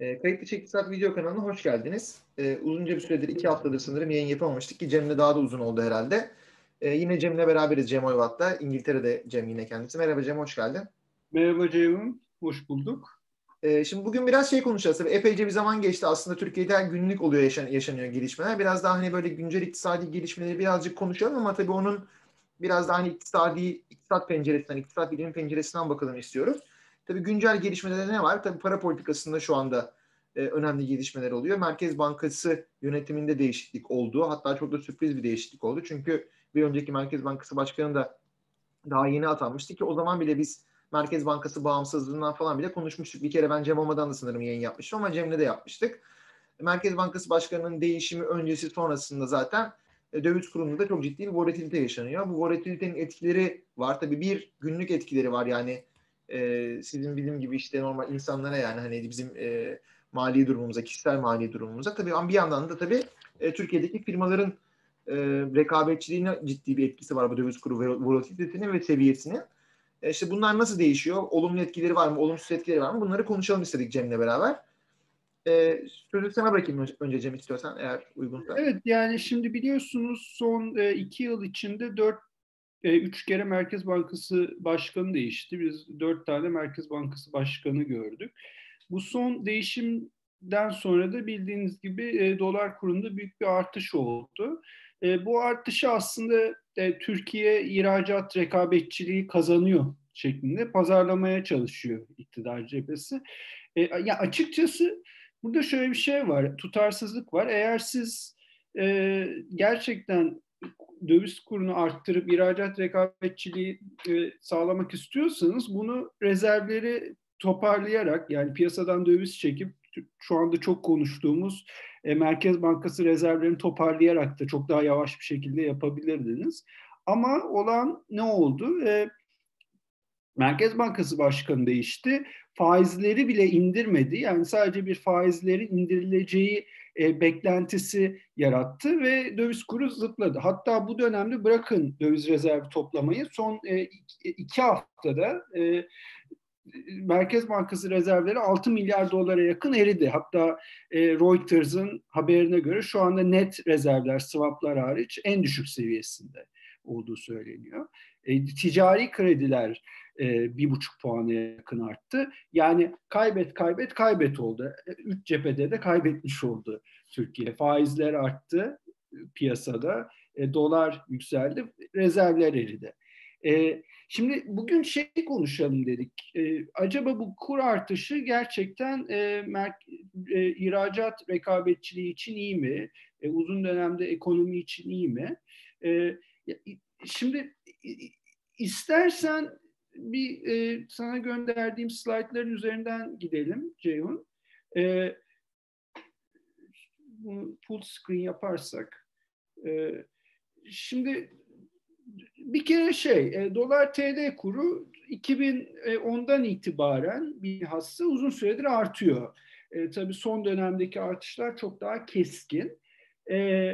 E, Kayıtlı Çektisat video kanalına hoş geldiniz. E, uzunca bir süredir, iki haftadır sanırım yayın yapamamıştık ki Cem'le daha da uzun oldu herhalde. E, yine Cem'le beraberiz Cem Oyvat'ta. İngiltere'de Cem yine kendisi. Merhaba Cem, hoş geldin. Merhaba Ceyhun, hoş bulduk. E, şimdi bugün biraz şey konuşacağız. Tabii epeyce bir zaman geçti. Aslında Türkiye'de günlük oluyor yaşan, yaşanıyor gelişmeler. Biraz daha hani böyle güncel iktisadi gelişmeleri birazcık konuşalım ama tabii onun biraz daha hani iktisadi, iktisat penceresinden, iktisat bilimi penceresinden bakalım istiyoruz. Tabii güncel gelişmelerde ne var? Tabii para politikasında şu anda e, önemli gelişmeler oluyor. Merkez Bankası yönetiminde değişiklik oldu. Hatta çok da sürpriz bir değişiklik oldu. Çünkü bir önceki Merkez Bankası Başkanı da daha yeni atanmıştı ki o zaman bile biz Merkez Bankası bağımsızlığından falan bile konuşmuştuk. Bir kere ben Cem olmadan da sanırım yayın yapmıştım ama Cem'le de yapmıştık. Merkez Bankası Başkanı'nın değişimi öncesi sonrasında zaten e, döviz kurunda da çok ciddi bir volatilite yaşanıyor. Bu volatilitenin etkileri var. Tabii bir günlük etkileri var yani e, sizin bildiğim gibi işte normal insanlara yani hani bizim e, mali durumumuza, kişisel mali durumumuza tabii ama bir yandan da tabii e, Türkiye'deki firmaların e, rekabetçiliğine ciddi bir etkisi var bu döviz kuru volatilitesinin ve seviyesinin. E, işte bunlar nasıl değişiyor? Olumlu etkileri var mı? Olumsuz etkileri var mı? Bunları konuşalım istedik Cem'le beraber. E, sözü sana bırakayım önce Cem istiyorsan eğer uygunsa. Evet yani şimdi biliyorsunuz son e, iki yıl içinde dört e, üç kere Merkez Bankası Başkanı değişti. Biz dört tane Merkez Bankası Başkanı gördük. Bu son değişimden sonra da bildiğiniz gibi e, dolar kurunda büyük bir artış oldu. E, bu artışı aslında e, Türkiye ihracat rekabetçiliği kazanıyor şeklinde pazarlamaya çalışıyor iktidar cephesi. E, ya açıkçası burada şöyle bir şey var, tutarsızlık var. Eğer siz e, gerçekten döviz kurunu arttırıp ihracat rekabetçiliği e, sağlamak istiyorsanız bunu rezervleri toparlayarak yani piyasadan döviz çekip şu anda çok konuştuğumuz e, Merkez Bankası rezervlerini toparlayarak da çok daha yavaş bir şekilde yapabilirdiniz. Ama olan ne oldu? E, Merkez Bankası Başkanı değişti. Faizleri bile indirmedi. Yani sadece bir faizlerin indirileceği e, beklentisi yarattı ve döviz kuru zıpladı. Hatta bu dönemde bırakın döviz rezervi toplamayı son e, iki haftada e, Merkez Bankası rezervleri 6 milyar dolara yakın eridi. Hatta Reuters'ın haberine göre şu anda net rezervler, swaplar hariç en düşük seviyesinde olduğu söyleniyor. Ticari krediler e, bir buçuk puana yakın arttı. Yani kaybet kaybet kaybet oldu. E, üç cephede de kaybetmiş oldu Türkiye. Faizler arttı piyasada, e, dolar yükseldi, rezervler eridi. E, şimdi bugün şey konuşalım dedik. E, acaba bu kur artışı gerçekten e, mer- e, ihracat rekabetçiliği için iyi mi? E, uzun dönemde ekonomi için iyi mi? E, şimdi istersen bir e, sana gönderdiğim slaytların üzerinden gidelim Ceyhun. E, bunu full screen yaparsak. E, şimdi bir kere şey, e, dolar TL kuru 2010'dan itibaren bir hassa uzun süredir artıyor. E, tabii son dönemdeki artışlar çok daha keskin. E,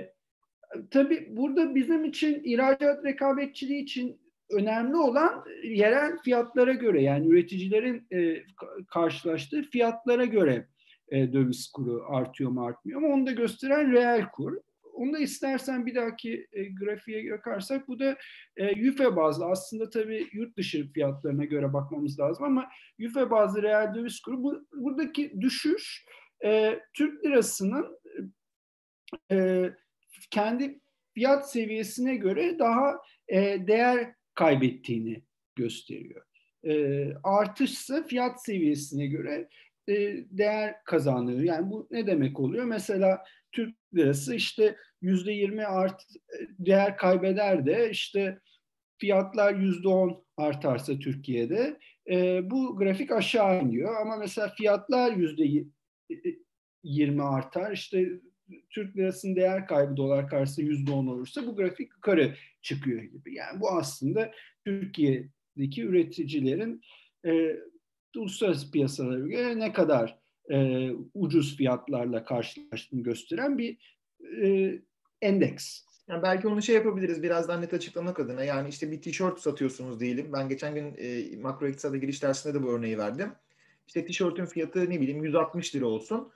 tabii burada bizim için ihracat rekabetçiliği için önemli olan yerel fiyatlara göre yani üreticilerin e, karşılaştığı fiyatlara göre e, döviz kuru artıyor mu artmıyor mu onu da gösteren reel kur. Onu da istersen bir dahaki e, grafiğe bakarsak bu da yüfe bazlı aslında tabii yurt dışı fiyatlarına göre bakmamız lazım ama yüfe bazlı reel döviz kuru bu, buradaki düşüş Türk lirasının kendi fiyat seviyesine göre daha değer kaybettiğini gösteriyor. E, artışsa fiyat seviyesine göre e, değer kazanıyor. Yani bu ne demek oluyor? Mesela Türk lirası işte yüzde yirmi art değer kaybeder de işte fiyatlar yüzde on artarsa Türkiye'de e, bu grafik aşağı iniyor. Ama mesela fiyatlar yüzde yirmi artar işte Türk lirasının değer kaybı dolar karşısında yüzde on olursa bu grafik yukarı çıkıyor gibi. Yani bu aslında Türkiye'deki üreticilerin e, uluslararası piyasalara göre ne kadar e, ucuz fiyatlarla karşılaştığını gösteren bir e, endeks. Yani belki onu şey yapabiliriz birazdan net açıklamak adına. Yani işte bir tişört satıyorsunuz diyelim. Ben geçen gün e, makro iktisada giriş dersinde de bu örneği verdim işte tişörtün fiyatı ne bileyim 160 lira olsun.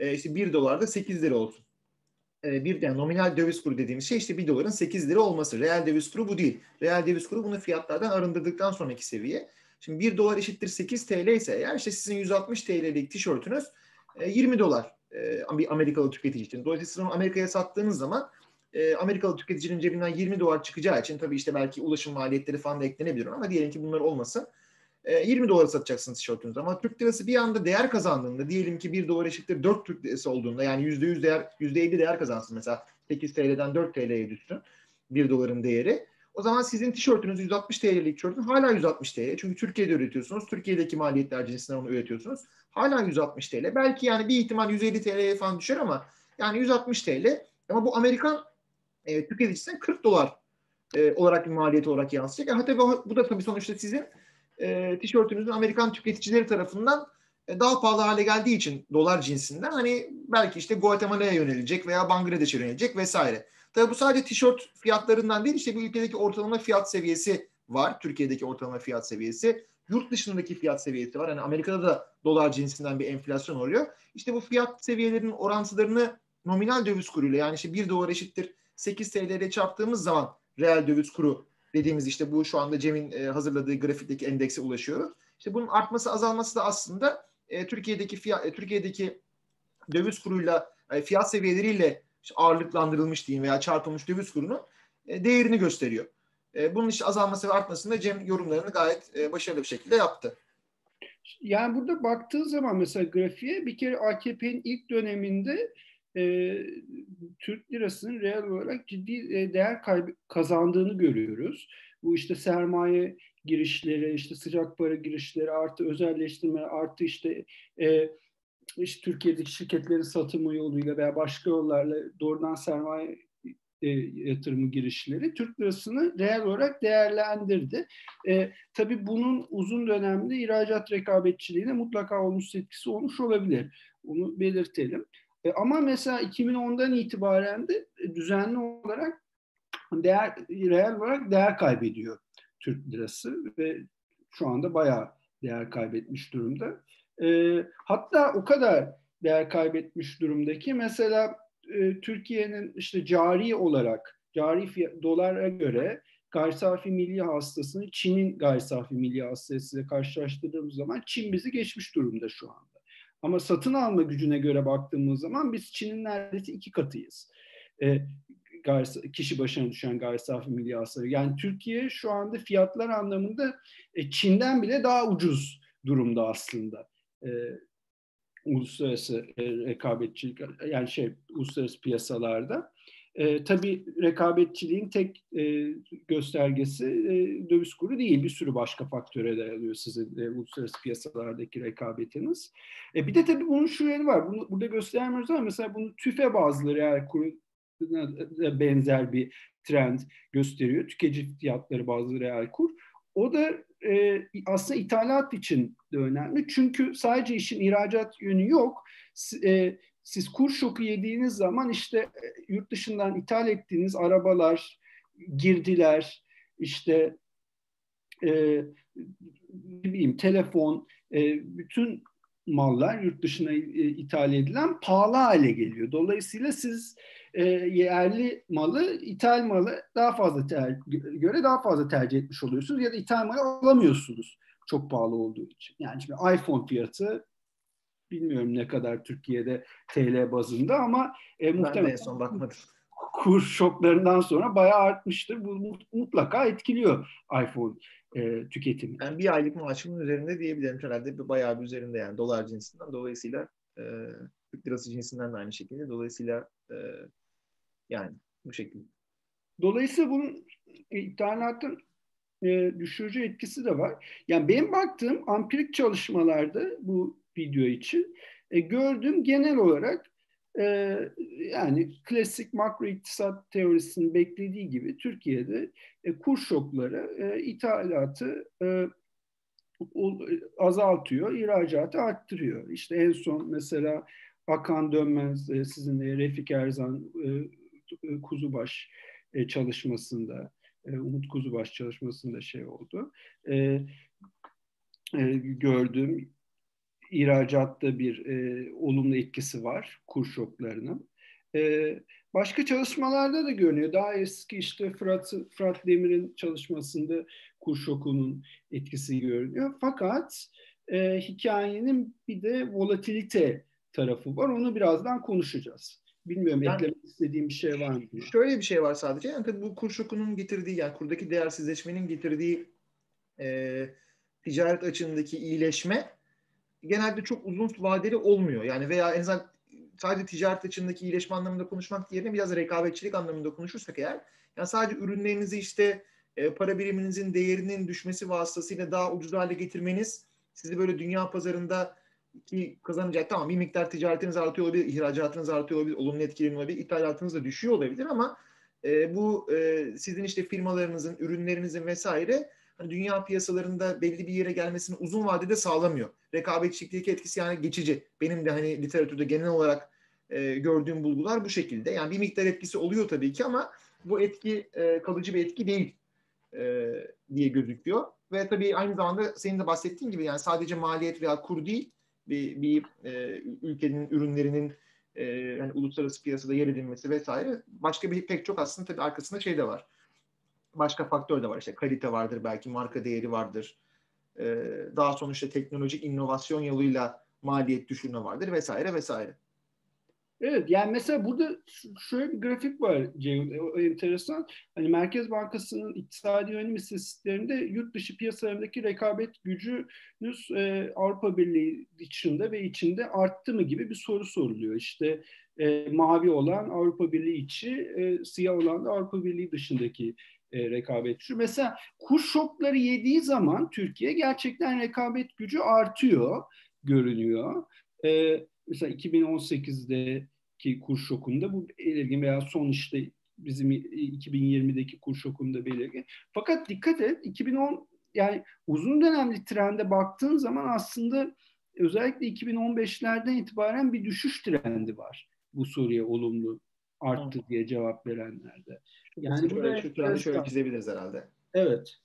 E, işte 1 dolar da 8 lira olsun. E, bir yani nominal döviz kuru dediğimiz şey işte 1 doların 8 lira olması. Reel döviz kuru bu değil. Reel döviz kuru bunu fiyatlardan arındırdıktan sonraki seviye. Şimdi 1 dolar eşittir 8 TL ise eğer işte sizin 160 TL'lik tişörtünüz 20 e, dolar e, bir Amerikalı tüketici için. Dolayısıyla Amerika'ya sattığınız zaman e, Amerikalı tüketicinin cebinden 20 dolar çıkacağı için tabii işte belki ulaşım maliyetleri falan da eklenebilir ama diyelim ki bunlar olmasın. 20 dolara satacaksınız tişörtünüzü ama Türk lirası bir anda değer kazandığında diyelim ki 1 dolar eşittir 4 Türk lirası olduğunda yani %100 değer %50 değer kazansın mesela 8 TL'den 4 TL'ye düşsün 1 doların değeri. O zaman sizin tişörtünüz 160 TL'lik tişörtün hala 160 TL. Çünkü Türkiye'de üretiyorsunuz. Türkiye'deki maliyetler cinsinden onu üretiyorsunuz. Hala 160 TL. Belki yani bir ihtimal 150 TL'ye falan düşer ama yani 160 TL. Ama bu Amerikan e, tüketicisine 40 dolar e, olarak bir maliyet olarak yansıyacak. Yani tabii bu da tabii sonuçta sizin e, tişörtünüzün Amerikan tüketicileri tarafından e, daha pahalı hale geldiği için dolar cinsinden hani belki işte Guatemala'ya yönelecek veya Bangladeş'e yönelecek vesaire. Tabii bu sadece tişört fiyatlarından değil işte bir ülkedeki ortalama fiyat seviyesi var. Türkiye'deki ortalama fiyat seviyesi. Yurt dışındaki fiyat seviyesi var. Hani Amerika'da da dolar cinsinden bir enflasyon oluyor. İşte bu fiyat seviyelerinin orantılarını nominal döviz kuruyla yani işte 1 dolar eşittir 8 TL ile çarptığımız zaman reel döviz kuru dediğimiz işte bu şu anda Cem'in e, hazırladığı grafikteki endekse ulaşıyoruz. İşte bunun artması azalması da aslında e, Türkiye'deki fiyat e, Türkiye'deki döviz kuruyla fiyat seviyeleriyle ağırlıklandırılmış diyeyim veya çarpılmış döviz kurunun değerini gösteriyor. Bunun işte azalması ve artmasında Cem yorumlarını gayet başarılı bir şekilde yaptı. Yani burada baktığı zaman mesela grafiğe bir kere AKP'nin ilk döneminde e, Türk lirasının reel olarak ciddi e, değer kaybı, kazandığını görüyoruz. Bu işte sermaye girişleri, işte sıcak para girişleri, artı özelleştirme, artı işte e, işte Türkiye'deki şirketlerin satımı yoluyla veya başka yollarla doğrudan sermaye e, yatırımı girişleri Türk lirasını reel olarak değerlendirdi. E, tabii bunun uzun dönemde ihracat rekabetçiliğine mutlaka olumsuz etkisi olmuş olabilir. Onu belirtelim. E, ama mesela 2010'dan itibaren de düzenli olarak değer reel olarak değer kaybediyor Türk lirası ve şu anda bayağı değer kaybetmiş durumda. E, hatta o kadar değer kaybetmiş durumdaki mesela e, Türkiye'nin işte cari olarak cari fiyat, dolara göre gayri safi milli hastasını Çin'in gayri safi milli hastasıyla karşılaştırdığımız zaman Çin bizi geçmiş durumda şu anda. Ama satın alma gücüne göre baktığımız zaman biz Çin'in neredeyse iki katıyız. E, kişi başına düşen gayri safi milli hasılı. Yani Türkiye şu anda fiyatlar anlamında e, Çin'den bile daha ucuz durumda aslında. E, uluslararası e, rekabetçilik yani şey uluslararası piyasalarda. E, tabii rekabetçiliğin tek e, göstergesi e, döviz kuru değil. Bir sürü başka faktöre dayanıyor sizin e, uluslararası piyasalardaki rekabetiniz. E, bir de tabii bunun şu yeri var. Bunu burada göstermiyoruz ama mesela bunu tüfe bazlı reel kuru benzer bir trend gösteriyor. Tüketici fiyatları bazı reel kur. O da e, aslında ithalat için de önemli. Çünkü sadece işin ihracat yönü yok. E, siz kur şoku yediğiniz zaman işte e, yurt dışından ithal ettiğiniz arabalar, girdiler, işte e, bileyim telefon, e, bütün mallar yurt dışına e, ithal edilen pahalı hale geliyor. Dolayısıyla siz e, yerli malı, ithal malı daha fazla ter, göre daha fazla tercih etmiş oluyorsunuz ya da ithal malı alamıyorsunuz çok pahalı olduğu için. Yani şimdi iPhone fiyatı bilmiyorum ne kadar Türkiye'de TL bazında ama e, muhtemelen son bakmadım. kur şoklarından sonra bayağı artmıştır. Bu mutlaka etkiliyor iPhone e, tüketimi. Yani bir aylık maaşımın üzerinde diyebilirim herhalde bir bayağı bir üzerinde yani dolar cinsinden. Dolayısıyla e, Türk lirası cinsinden de aynı şekilde. Dolayısıyla e, yani bu şekilde. Dolayısıyla bunun ithalatın e, düşürücü etkisi de var. Yani benim baktığım ampirik çalışmalarda bu video için e, gördüğüm genel olarak e, yani klasik makro iktisat teorisinin beklediği gibi Türkiye'de e, kur şokları e, ithalatı e, azaltıyor, ihracatı arttırıyor. İşte en son mesela Hakan Dönmez, e, sizin Refik Erzan, e, e Kuzubaş e, çalışmasında, e, Umut Kuzubaş çalışmasında şey oldu. E, e, gördüğüm ihracatta bir e, olumlu etkisi var kur şoklarının. E, başka çalışmalarda da görünüyor. Daha eski işte Fırat, Fırat Demir'in çalışmasında kur şokunun etkisi görünüyor. Fakat e, hikayenin bir de volatilite tarafı var. Onu birazdan konuşacağız. Bilmiyorum yani, eklemek istediğim bir şey var mı? Şöyle bir şey var sadece. Yani bu kur şokunun getirdiği yani kurdaki değersizleşmenin getirdiği e, ticaret açığındaki iyileşme genelde çok uzun vadeli olmuyor. Yani veya en azından sadece ticaret açığındaki iyileşme anlamında konuşmak yerine biraz rekabetçilik anlamında konuşursak eğer yani sadece ürünlerinizi işte e, para biriminizin değerinin düşmesi vasıtasıyla daha ucuz hale getirmeniz sizi böyle dünya pazarında ki kazanacak tamam bir miktar ticaretiniz artıyor olabilir, ihracatınız artıyor olabilir, olumlu etkileniyor olabilir, ithalatınız da düşüyor olabilir ama e, bu e, sizin işte firmalarınızın, ürünlerinizin vesaire hani dünya piyasalarında belli bir yere gelmesini uzun vadede sağlamıyor. Rekabetçilikteki etkisi yani geçici. Benim de hani literatürde genel olarak e, gördüğüm bulgular bu şekilde. Yani bir miktar etkisi oluyor tabii ki ama bu etki e, kalıcı bir etki değil e, diye gözüküyor. Ve tabii aynı zamanda senin de bahsettiğin gibi yani sadece maliyet veya kur değil bir, bir e, ülkenin ürünlerinin e, yani uluslararası piyasada yer edilmesi vesaire başka bir pek çok aslında tabii arkasında şey de var. Başka faktör de var işte kalite vardır belki marka değeri vardır. E, daha sonuçta teknolojik inovasyon yoluyla maliyet düşürme vardır vesaire vesaire. Evet yani mesela burada şöyle bir grafik var Ceyhun, o enteresan. Hani Merkez Bankası'nın iktisadi yönelim istatistiklerinde yurt dışı piyasalarındaki rekabet gücünüz e, Avrupa Birliği içinde ve içinde arttı mı gibi bir soru soruluyor. İşte e, mavi olan Avrupa Birliği içi, e, siyah olan da Avrupa Birliği dışındaki e, rekabet. Mesela kur şokları yediği zaman Türkiye gerçekten rekabet gücü artıyor görünüyor. E, mesela 2018'deki kur şokunda bu belirgin veya son işte bizim 2020'deki kur şokunda belirgin. Fakat dikkat et 2010 yani uzun dönemli trende baktığın zaman aslında özellikle 2015'lerden itibaren bir düşüş trendi var bu soruya olumlu arttı diye cevap verenlerde. Yani bu da şöyle, şöyle çizebiliriz herhalde. Evet.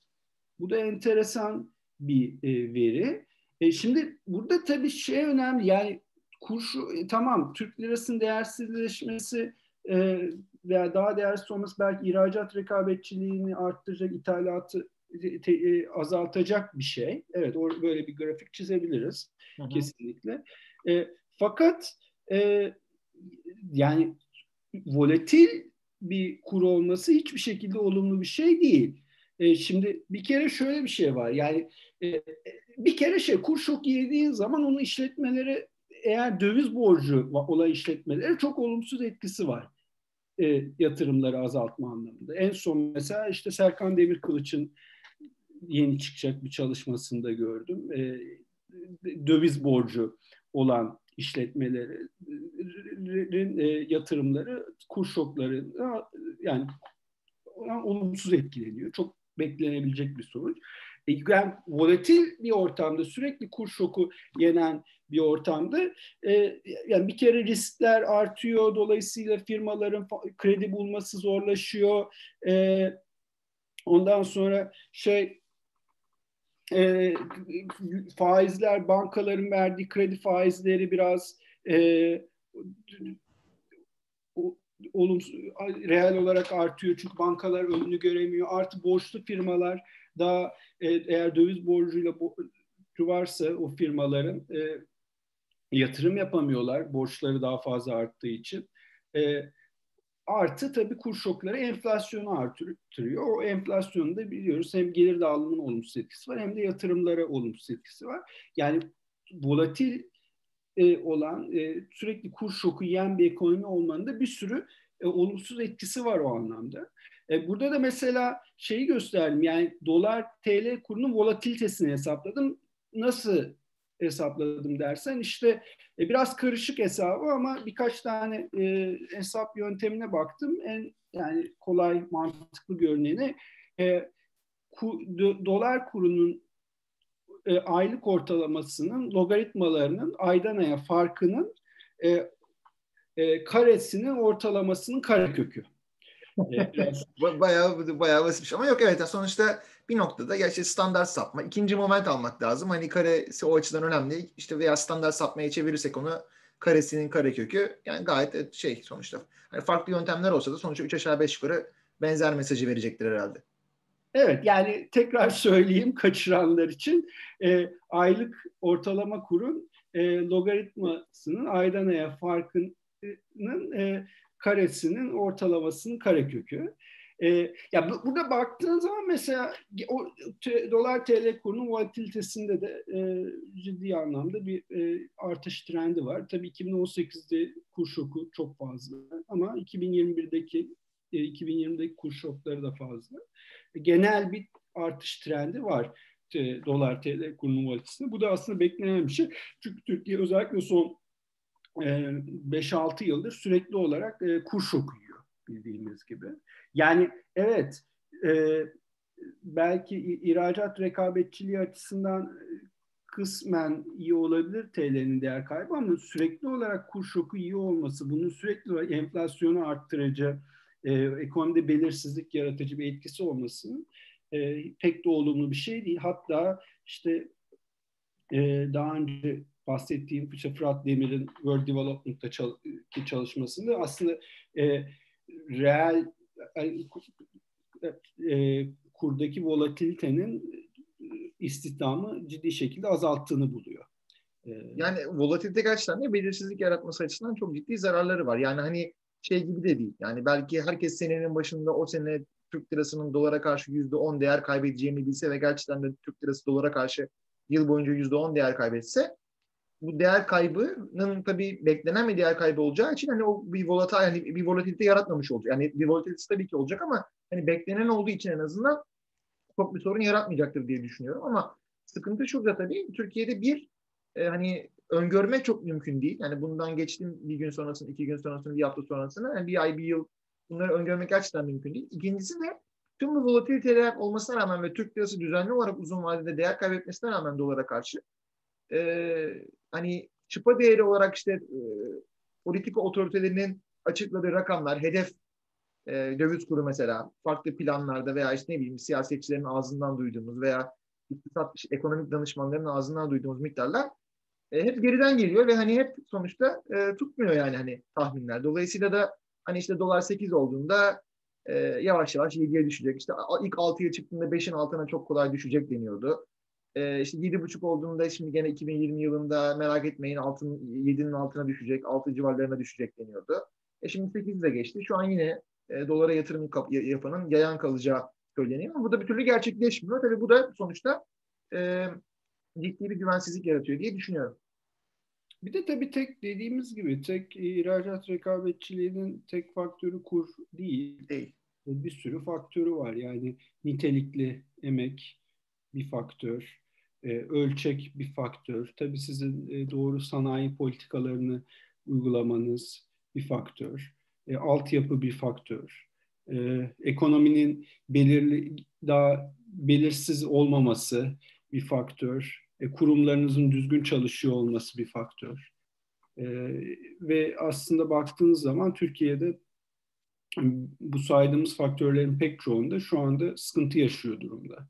Bu da enteresan bir e, veri. E, şimdi burada tabii şey önemli yani kurşu e, tamam Türk lirasının değersizleşmesi e, veya daha değersiz olması belki ihracat rekabetçiliğini arttıracak, ithalatı te, e, azaltacak bir şey. Evet, or, böyle bir grafik çizebiliriz hı hı. kesinlikle. E, fakat e, yani volatil bir kur olması hiçbir şekilde olumlu bir şey değil. E, şimdi bir kere şöyle bir şey var. Yani e, bir kere şey kur şok yediğin zaman onu işletmeleri eğer döviz borcu olan işletmeleri çok olumsuz etkisi var e, yatırımları azaltma anlamında. En son mesela işte Serkan Demirkılıç'ın yeni çıkacak bir çalışmasında gördüm. E, döviz borcu olan işletmelerin e, yatırımları kur şokları yani olumsuz etkileniyor. Çok beklenebilecek bir sonuç. E, yani volatil bir ortamda sürekli kur şoku yenen bir ortamda e, yani bir kere riskler artıyor dolayısıyla firmaların kredi bulması zorlaşıyor e, ondan sonra şey e, faizler bankaların verdiği kredi faizleri biraz e, olumsuz reel olarak artıyor çünkü bankalar önünü göremiyor artı borçlu firmalar daha e, eğer döviz borcuyla borcu varsa o firmaların e, yatırım yapamıyorlar borçları daha fazla arttığı için. E, artı tabii kur şokları enflasyonu artırıyor. O enflasyonu da biliyoruz hem gelir dağılımının olumsuz etkisi var hem de yatırımlara olumsuz etkisi var. Yani volatil e, olan e, sürekli kur şoku yiyen bir ekonomi olmanın da bir sürü e, olumsuz etkisi var o anlamda. Burada da mesela şeyi gösterdim yani dolar TL kurunun volatilitesini hesapladım. Nasıl hesapladım dersen işte biraz karışık hesabı ama birkaç tane hesap yöntemine baktım. En yani kolay mantıklı görüneni dolar kurunun e, aylık ortalamasının logaritmalarının aydan aya farkının e, e, karesinin ortalamasının karekökü. bayağı bayağı basitmiş ama yok evet sonuçta bir noktada gerçi standart sapma ikinci moment almak lazım. Hani karesi o açıdan önemli. İşte veya standart sapmaya çevirirsek onu karesinin karekökü yani gayet şey sonuçta. Hani farklı yöntemler olsa da sonuçta 3 aşağı 5 yukarı benzer mesajı verecektir herhalde. Evet yani tekrar söyleyeyim kaçıranlar için e, aylık ortalama kurun e, logaritmasının aydan aya farkının e, karesinin ortalamasının karekökü. E, ya bu, burada baktığın zaman mesela o te, dolar TL kurunun volatilitesinde de e, ciddi anlamda bir e, artış trendi var. Tabii 2018'de kur şoku çok fazla ama 2021'deki e, 2020'deki kur şokları da fazla. Genel bir artış trendi var e, dolar TL kurunun volatilitesinde. Bu da aslında beklenen bir şey. Çünkü Türkiye özellikle son 5-6 e, yıldır sürekli olarak e, kur şoku yiyor bildiğimiz gibi. Yani evet belki ihracat rekabetçiliği açısından kısmen iyi olabilir TL'nin değer kaybı ama sürekli olarak kur şoku iyi olması, bunun sürekli olarak enflasyonu arttırıcı, e, ekonomide belirsizlik yaratıcı bir etkisi olmasının e, pek de olumlu bir şey değil. Hatta işte e, daha önce bahsettiğim işte Fırat Demir'in World Development'ta çalışmasında aslında e, reel e, kurdaki volatilitenin istihdamı ciddi şekilde azalttığını buluyor. E, yani volatilite gerçekten de belirsizlik yaratması açısından çok ciddi zararları var. Yani hani şey gibi de değil. Yani belki herkes senenin başında o sene Türk lirasının dolara karşı yüzde on değer kaybedeceğini bilse ve gerçekten de Türk lirası dolara karşı yıl boyunca yüzde on değer kaybetse bu değer kaybının tabii beklenen bir değer kaybı olacağı için hani o bir volatil yani bir volatilite yaratmamış olacak. Yani bir volatilite tabii ki olacak ama hani beklenen olduğu için en azından çok bir sorun yaratmayacaktır diye düşünüyorum ama sıkıntı şurada tabii Türkiye'de bir e, hani öngörmek çok mümkün değil. Yani bundan geçtim bir gün sonrasını, iki gün sonrasını, bir hafta sonrasını yani bir ay, bir yıl bunları öngörmek gerçekten mümkün değil. İkincisi de tüm bu volatiliteler olmasına rağmen ve Türk lirası düzenli olarak uzun vadede değer kaybetmesine rağmen dolara karşı e, hani çıpa değeri olarak işte e, politika otoritelerinin açıkladığı rakamlar, hedef e, döviz kuru mesela farklı planlarda veya işte ne bileyim siyasetçilerin ağzından duyduğumuz veya iktisat ekonomik danışmanların ağzından duyduğumuz miktarlar e, hep geriden geliyor ve hani hep sonuçta e, tutmuyor yani hani tahminler. Dolayısıyla da hani işte dolar 8 olduğunda e, yavaş yavaş 7'ye düşecek. İşte ilk 6'ya çıktığında 5'in altına çok kolay düşecek deniyordu. E, işte 7,5 olduğunda şimdi gene 2020 yılında merak etmeyin altın 7'nin altına düşecek, 6 civarlarına düşecek deniyordu. E şimdi 8 de geçti. Şu an yine e, dolara yatırım yapanın yayan kalacağı söyleniyor. Ama bu da bir türlü gerçekleşmiyor. Tabii bu da sonuçta e, ciddi bir güvensizlik yaratıyor diye düşünüyorum. Bir de tabii tek dediğimiz gibi tek ihracat rekabetçiliğinin tek faktörü kur değil. Değil. Bir sürü faktörü var. Yani nitelikli emek bir faktör, e, ölçek bir faktör. Tabii sizin e, doğru sanayi politikalarını uygulamanız bir faktör. E, altyapı bir faktör. Ekonominin belirli daha belirsiz olmaması bir faktör e, kurumlarınızın düzgün çalışıyor olması bir faktör. E, ve aslında baktığınız zaman Türkiye'de bu saydığımız faktörlerin pek çoğunda şu anda sıkıntı yaşıyor durumda.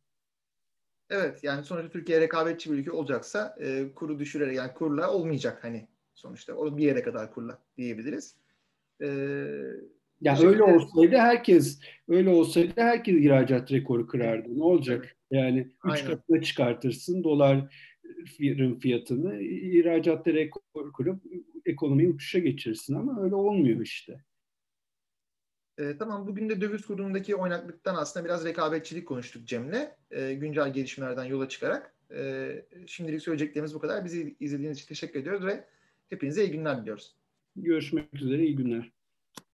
Evet yani sonuçta Türkiye rekabetçi bir ülke olacaksa e, kuru düşürerek yani kurla olmayacak hani sonuçta. O bir yere kadar kurla diyebiliriz. E, yani öyle olsaydı herkes öyle olsaydı herkes ihracat rekoru kırardı. Ne olacak? Yani üç katına çıkartırsın dolar fiyatını ihracatta rekor kurup ekonomiyi uçuşa geçirsin ama öyle olmuyor işte. E, tamam bugün de döviz kurundaki oynaklıktan aslında biraz rekabetçilik konuştuk Cem'le. E, güncel gelişmelerden yola çıkarak. E, şimdilik söyleyeceklerimiz bu kadar. Bizi izlediğiniz için teşekkür ediyoruz ve hepinize iyi günler diliyoruz. Görüşmek üzere, iyi günler.